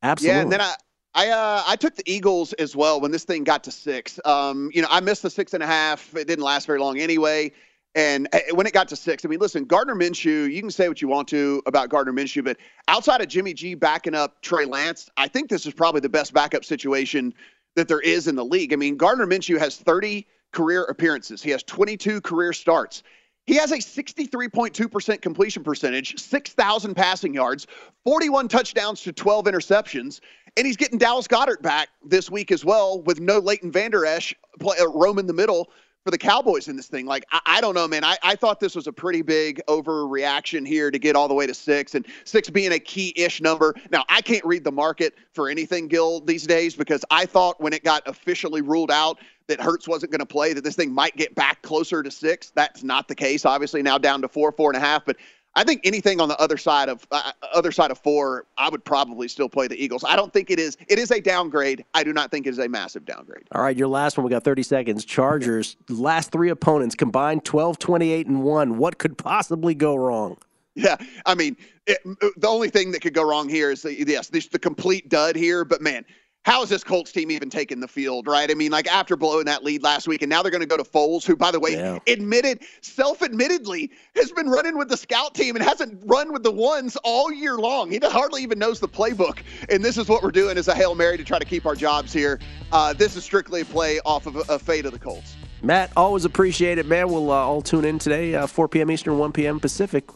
D: Absolutely.
I: Yeah, and then I, I uh, I took the Eagles as well when this thing got to six. Um, you know, I missed the six and a half. It didn't last very long anyway. And uh, when it got to six, I mean, listen, Gardner Minshew, you can say what you want to about Gardner Minshew, but outside of Jimmy G backing up Trey Lance, I think this is probably the best backup situation that there is in the league. I mean, Gardner Minshew has 30 career appearances, he has 22 career starts. He has a 63.2% completion percentage, 6,000 passing yards, 41 touchdowns to 12 interceptions, and he's getting Dallas Goedert back this week as well with no Leighton Vander Esch play, uh, in the middle for the Cowboys in this thing. Like, I, I don't know, man. I, I thought this was a pretty big overreaction here to get all the way to six, and six being a key ish number. Now, I can't read the market for anything, Gil, these days, because I thought when it got officially ruled out that Hurts wasn't going to play, that this thing might get back closer to six. That's not the case, obviously, now down to four, four and a half. But I think anything on the other side of uh, other side of four, I would probably still play the Eagles. I don't think it is. It is a downgrade. I do not think it is a massive downgrade.
D: All right, your last one. We got 30 seconds. Chargers last three opponents combined 12, 28, and one. What could possibly go wrong?
I: Yeah, I mean, it, the only thing that could go wrong here is the, yes, the, the complete dud here. But man, how is this Colts team even taking the field, right? I mean, like after blowing that lead last week, and now they're going to go to Foles, who, by the way, yeah. admitted, self admittedly, has been running with the scout team and hasn't run with the ones all year long. He hardly even knows the playbook. And this is what we're doing as a Hail Mary to try to keep our jobs here. Uh, this is strictly a play off of a, a fate of the Colts.
D: Matt, always appreciate it, man. We'll uh, all tune in today, uh, 4 p.m. Eastern, 1 p.m. Pacific,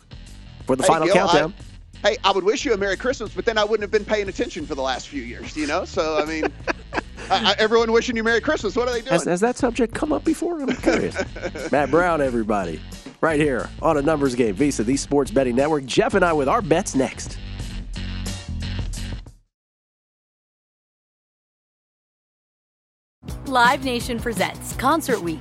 D: for the
I: hey,
D: final
I: Gil,
D: countdown.
I: I, hey, I would wish you a Merry Christmas, but then I wouldn't have been paying attention for the last few years, you know? So, I mean, I, I, everyone wishing you Merry Christmas. What are they doing?
D: Has, has that subject come up before? I'm curious. Matt Brown, everybody. Right here on a numbers game, VSiN, the Sports Betting Network. Jeff and I with our bets next.
G: Live Nation presents Concert Week.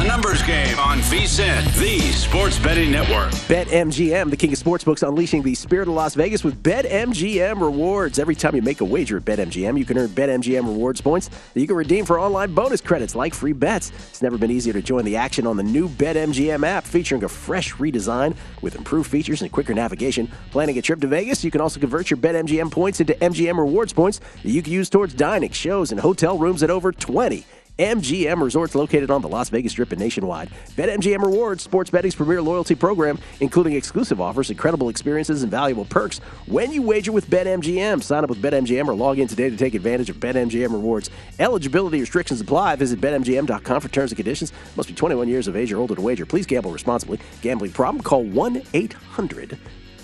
C: A numbers game on VSIN, the Sports Betting Network.
D: BetMGM, the king of sportsbooks, unleashing the spirit of Las Vegas with BetMGM rewards. Every time you make a wager at BetMGM, you can earn BetMGM rewards points that you can redeem for online bonus credits like free bets. It's never been easier to join the action on the new BetMGM app, featuring a fresh redesign with improved features and quicker navigation. Planning a trip to Vegas, you can also convert your BetMGM points into MGM rewards points that you can use towards dining, shows, and hotel rooms at over 20 MGM Resorts located on the Las Vegas Strip and nationwide. BetMGM Rewards, sports betting's premier loyalty program, including exclusive offers, incredible experiences, and valuable perks when you wager with BetMGM. Sign up with BetMGM or log in today to take advantage of BetMGM Rewards. Eligibility restrictions apply. Visit BetMGM.com for terms and conditions. Must be 21 years of age or older to wager. Please gamble responsibly. Gambling problem? Call 1 800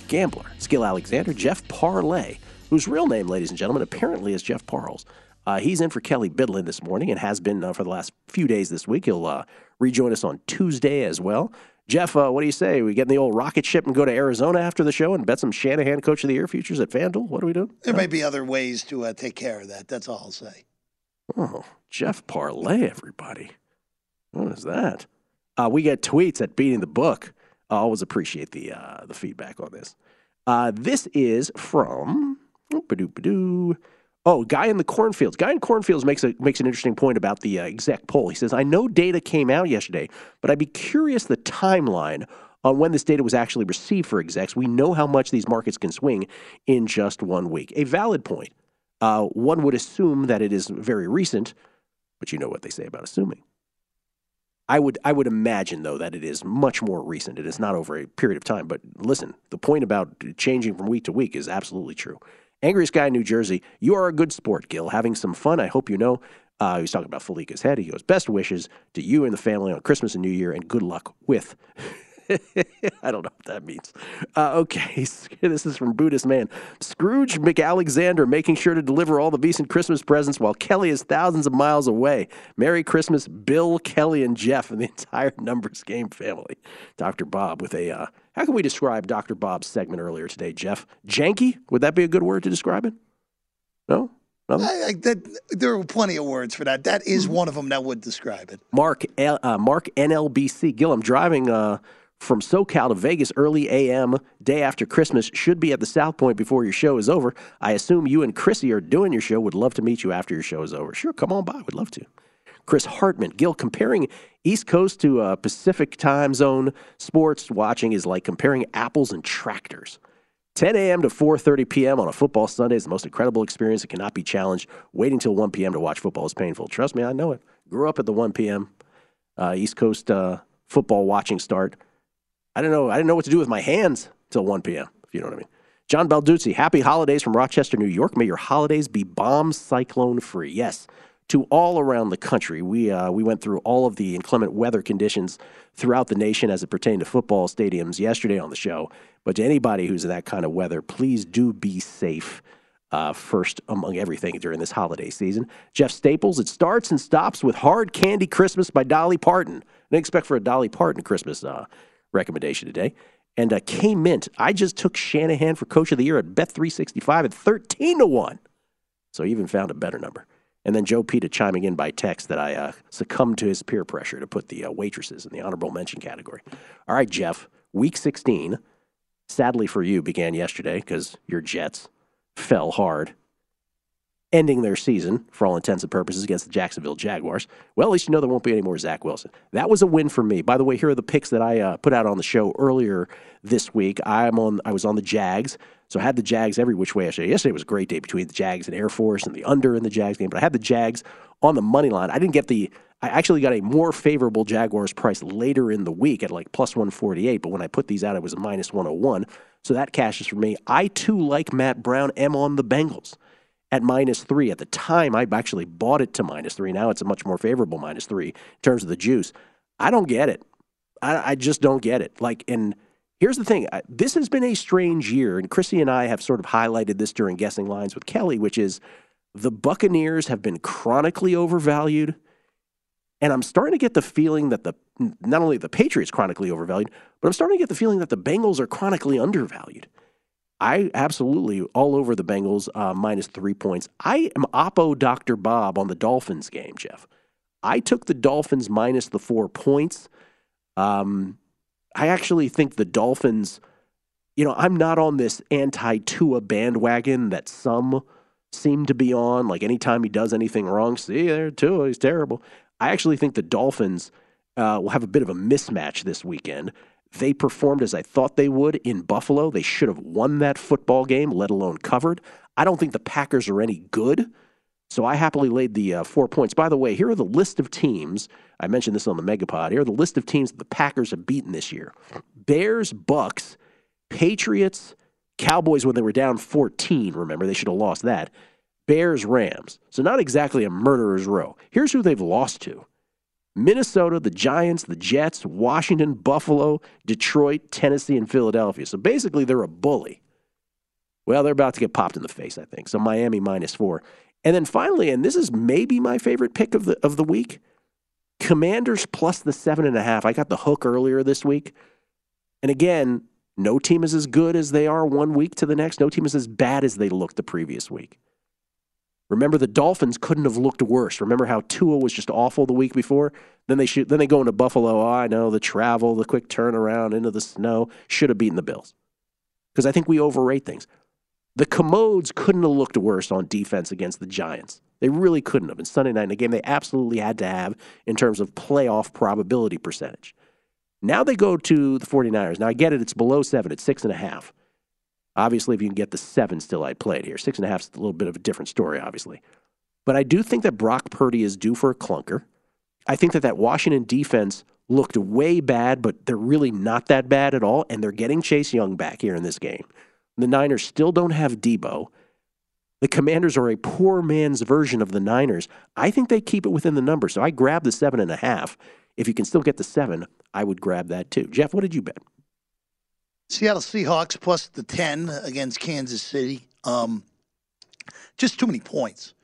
D: Gambler. Gill Alexander, Jeff Parlay, whose real name, ladies and gentlemen, apparently is Jeff Parles. Uh, he's in for Kelley Bydlon this morning and has been uh, for the last few days this week. He'll uh, rejoin us on Tuesday as well. Jeff, uh, what do you say? We get in the old rocket ship and go to Arizona after the show and bet some Shanahan Coach of the Year futures at FanDuel? What do we do?
E: There may be other ways to uh, take care of that. That's all I'll say.
D: Oh, Jeff Parlay, everybody. What is that? Uh, we get tweets at Beating the Book. I always appreciate the the feedback on this. this is from. Oh, guy in the cornfields. Guy in cornfields makes a makes an interesting point about the uh, exec poll. He says, "I know data came out yesterday, but I'd be curious the timeline on when this data was actually received for execs. We know how much these markets can swing in just one week. A valid point. Uh, one would assume that it is very recent, but you know what they say about assuming. I would I would imagine though that it is much more recent. It is not over a period of time. But listen, the point about changing from week to week is absolutely true. Angriest guy in New Jersey. You are a good sport, Gil. Having some fun. I hope you know. Uh, talking about Fallica's head. He goes, best wishes to you and the family on Christmas and New Year, and good luck with. I don't know what that means. Uh, okay, this is from Buddhist Man. Scrooge McAlexander making sure to deliver all the decent Christmas presents while Kelley is thousands of miles away. Merry Christmas, Bill, Kelley, and Jeff, and the entire Numbers Game family. Dr. Bob with a uh, how can we describe Dr. Bob's segment earlier today, Jeff? Janky? Would that be a good word to describe it? No?
E: I, I, that, there are plenty of words for that. That
D: Hmm.
E: one of them that would describe it.
D: Mark L- uh, Mark NLBC Gil, I'm driving uh, from SoCal to Vegas early AM day after Christmas. Should be at the South Point before your show is over. I assume you and Chrissy are doing your show. Would love to meet you after your show is over. Sure, come on by. Would love to. Chris Hartman, Gil, comparing East Coast to uh, Pacific time zone sports watching is like comparing apples and tractors. 10 a.m. to 4:30 p.m. on a football Sunday is the most incredible experience. It cannot be challenged. Waiting till 1 p.m. to watch football is painful. Trust me, I know it. Grew up at the 1 p.m. Uh, East Coast uh, football watching start. I didn't know. I didn't know what to do with my hands till 1 p.m. If you know what I mean. John Balduzzi, happy holidays from Rochester, New York. May your holidays be bomb cyclone free. Yes, to all around the country. We uh, we went through all of the inclement weather conditions throughout the nation as it pertained to football stadiums yesterday on the show. But to anybody who's in that kind of weather, please do be safe. Uh, first among everything during this holiday season. Jeff Staples, it starts and stops with Hard Candy Christmas by Dolly Parton. I expect for a Dolly Parton Christmas uh, recommendation today. And uh, K Mint, I just took Shanahan for Coach of the Year at Bet365 at 13 to 1. So he even found a better number. And then Joe Peta chiming in by text that I uh, succumbed to his peer pressure to put the uh, waitresses in the honorable mention category. All right, Jeff, week 16, sadly for you, began yesterday because your Jets fell hard, ending their season, for all intents and purposes, against the Jacksonville Jaguars. Well, at least you know there won't be any more Zach Wilson. That was a win for me. By the way, here are the picks that I uh, put out on the show earlier this week. I'm on. I was on the Jags, so I had the Jags every which way yesterday. Yesterday was a great day between the Jags and Air Force and the under in the Jags game, but I had the Jags on the money line. I didn't get the. I actually got a more favorable Jaguars price later in the week at like plus 148, but when I put these out, it was a minus 101. So that cashes for me. I too, like Matt Brown, am on the Bengals at minus three. At the time, I actually bought it to minus three. Now it's a much more favorable minus three in terms of the juice. I don't get it. I, I just don't get it. Like, and here's the thing I- this has been a strange year, and Chrissy and I have sort of highlighted this during guessing lines with Kelley, which is the Buccaneers have been chronically overvalued. And I'm starting to get the feeling that the not only the Patriots chronically overvalued, but I'm starting to get the feeling that the Bengals are chronically undervalued. I absolutely all over the Bengals uh, minus three points. I am oppo Dr. Bob on the Dolphins game, Jeff. I took the Dolphins minus the four points. Um, I actually think the Dolphins, you know, I'm not on this anti Tua bandwagon that some seem to be on. Like anytime he does anything wrong, see there, Tua, he's terrible. I actually think the Dolphins uh, will have a bit of a mismatch this weekend. They performed as I thought they would in Buffalo. They should have won that football game, let alone covered. I don't think the Packers are any good. So I happily laid the uh, four points. By the way, here are the list of teams. I mentioned this on the Megapod. Here are the list of teams that the Packers have beaten this year: Bears, Bucks, Patriots, Cowboys when they were down 14. Remember, they should have lost that. Bears, Rams. So not exactly a murderer's row. Here's who they've lost to: Minnesota, the Giants, the Jets, Washington, Buffalo, Detroit, Tennessee, and Philadelphia. So basically, they're a bully. Well, they're about to get popped in the face, I think. So Miami minus four. And then finally, and this is maybe my favorite pick of the of the week, Commanders plus the seven and a half. I got the hook earlier this week. And again, no team is as good as they are one week to the next. No team is as bad as they looked the previous week. Remember, the Dolphins couldn't have looked worse. Remember how Tua was just awful the week before? Then they shoot, then they go into Buffalo. Oh, I know the travel, the quick turnaround into the snow should have beaten the Bills. Because I think we overrate things. The Commodes couldn't have looked worse on defense against the Giants. They really couldn't have. And Sunday night in a game they absolutely had to have in terms of playoff probability percentage. Now they go to the 49ers. Now I get it, it's below seven, it's six and a half. Obviously, if you can get the seven still, I'd play it here. Six and a half is a little bit of a different story, obviously. But I do think that Brock Purdy is due for a clunker. I think that that Washington defense looked way bad, but they're really not that bad at all. And they're getting Chase Young back here in this game. The Niners still don't have Deebo. The Commanders are a poor man's version of the Niners. I think they keep it within the number. So I grab the seven and a half. If you can still get the seven, I would grab that too. Jeff, what did you bet?
E: Seattle Seahawks plus the 10 against Kansas City. Um, just too many points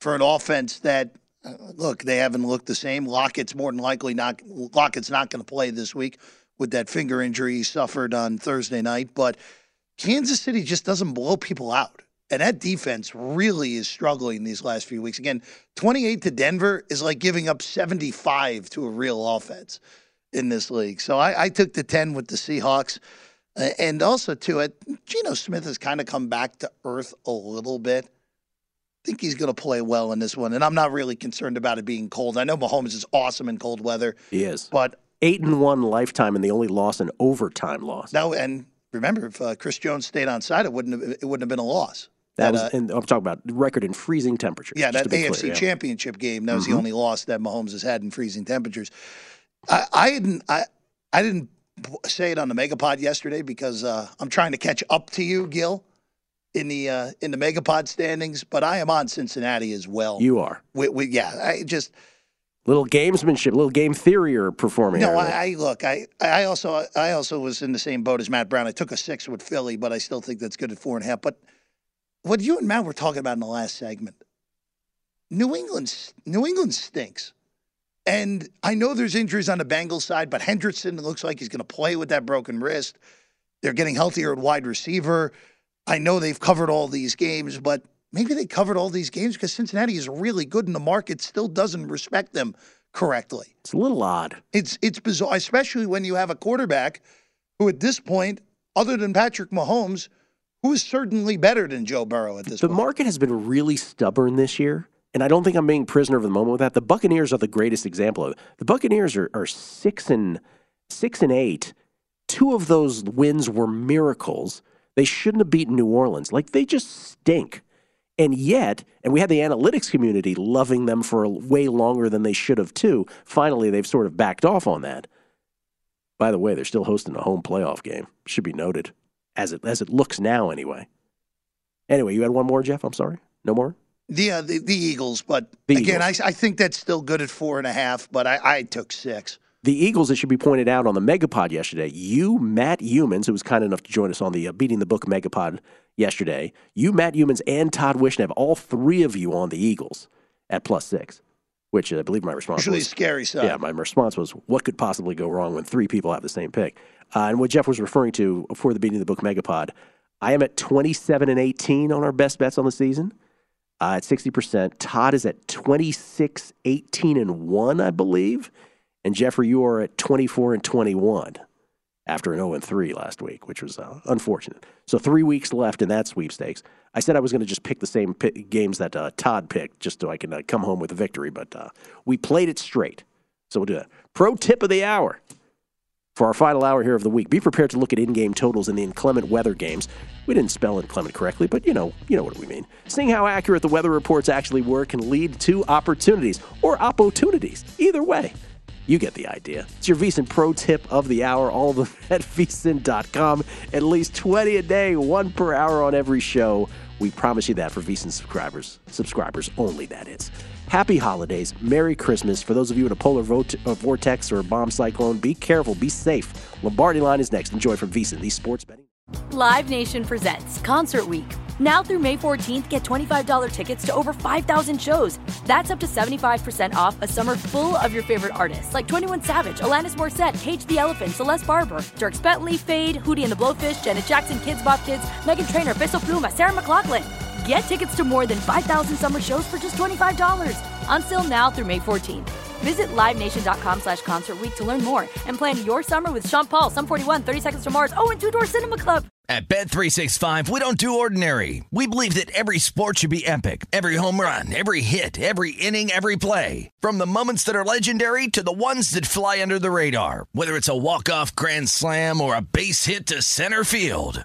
E: for an offense that, uh, look, they haven't looked the same. Lockett's more than likely not, Lockett's not going to play this week with that finger injury he suffered on Thursday night. But Kansas City just doesn't blow people out. And that defense really is struggling these last few weeks. Again, 28 to Denver is like giving up 75 to a real offense in this league. So I, I took the 10 with the Seahawks. And also, too, it, Geno Smith has kind of come back to earth a little bit. I think he's going to play well in this one. And I'm not really concerned about it being cold. I know Mahomes is awesome in cold weather.
D: He is.
E: But
D: eight and one lifetime, and the only loss an overtime loss.
E: No, and remember, if uh, Chris Jones stayed on side, it wouldn't have, it wouldn't have been a loss.
D: That, that was, uh, and I'm talking about record in freezing temperatures.
E: Yeah, that AFC clear, yeah. Championship game. That was mm-hmm. the only loss that Mahomes has had in freezing temperatures. I, I didn't. I, I didn't say it on the Megapod yesterday because uh, I'm trying to catch up to you, Gil, in the uh, in the Megapod standings. But I am on Cincinnati as well.
D: You are.
E: We, we, yeah, I just
D: little gamesmanship, little game theory are performing.
E: No, I, I, look. I I also I also was in the same boat as Matt Brown. I took a six with Philly, but I still think that's good at four and a half. But what you and Matt were talking about in the last segment, New England New England stinks. And I know there's injuries on the Bengals side, but Hendrickson looks like he's going to play with that broken wrist. They're getting healthier at wide receiver. I know they've covered all these games, but maybe they covered all these games because Cincinnati is really good and the market still doesn't respect them correctly.
D: It's a little odd.
E: It's it's bizarre, especially when you have a quarterback who at this point, other than Patrick Mahomes, who is certainly better than Joe Burrow at this
D: the
E: point.
D: The market has been really stubborn this year and I don't think I'm being prisoner of the moment with that. The Buccaneers are the greatest example of it. The Buccaneers are, are six and six and eight. Two of those wins were miracles. They shouldn't have beaten New Orleans. Like they just stink. And yet, and we had the analytics community loving them for way longer than they should have too. Finally, they've sort of backed off on that. By the way, they're still hosting a home playoff game. Should be noted, as it as it looks now, anyway. Anyway, you had one more, Jeff. I'm sorry. No more.
E: The, uh, the the Eagles, but the again, Eagles. I, I think that's still good at four and a half. But I, I took six.
D: The Eagles, it should be pointed out on the Megapod yesterday. You, Matt Youmans, who was kind enough to join us on the uh, Beating the Book Megapod yesterday. You, Matt Youmans, and Todd Wishnev, all three of you on the Eagles at plus six, which I believe my response
E: Usually
D: was.
E: scary stuff.
D: Yeah, my response was, what could possibly go wrong when three people have the same pick? Uh, and what Jeff was referring to for the Beating the Book Megapod, I am at 27 and 18 on our best bets on the season uh, at 60%. Todd is at 26, 18, and 1, I believe. And Jeffrey, you are at 24 and 21 after an 0 and 3 last week, which was uh, unfortunate. So three weeks left in that sweepstakes. I said I was going to just pick the same games that uh, Todd picked just so I can uh, come home with a victory, but uh, we played it straight. So we'll do that. Pro tip of the hour. For our final hour here of the week, be prepared to look at in-game totals in the inclement weather games. We didn't spell inclement correctly, but you know, you know what we mean. Seeing how accurate the weather reports actually were can lead to opportunities or opportunities. Either way, you get the idea. It's your VSIN pro tip of the hour, all of them at VSIN.com. At least 20 a day, one per hour on every show. We promise you that for VSIN subscribers. Subscribers only, that is. Happy holidays. Merry Christmas. For those of you in a polar uh, vortex or a bomb cyclone, be careful, be safe. Lombardi line is next. Enjoy from VSIN, the sports betting.
G: Live Nation presents Concert Week. Now through May 14th, get $25 tickets to over 5,000 shows. That's up to 75% off a summer full of your favorite artists like 21 Savage, Alanis Morissette, Cage the Elephant, Celeste Barber, Dierks Bentley, Feid, Hootie and the Blowfish, Janet Jackson, Kidz Bop Kids, Meghan Trainor, Peso Pluma, Sarah McLachlan. Get tickets to more than 5,000 summer shows for just $25. Until now through May 14th. Visit LiveNation.com slash Concert to learn more and plan your summer with Sean Paul, Sum 41, 30 Seconds to Mars, oh, and Two Door Cinema Club.
H: At Bet365, we don't do ordinary. We believe that every sport should be epic. Every home run, every hit, every inning, every play. From the moments that are legendary to the ones that fly under the radar. Whether it's a walk-off grand slam or a base hit to center field.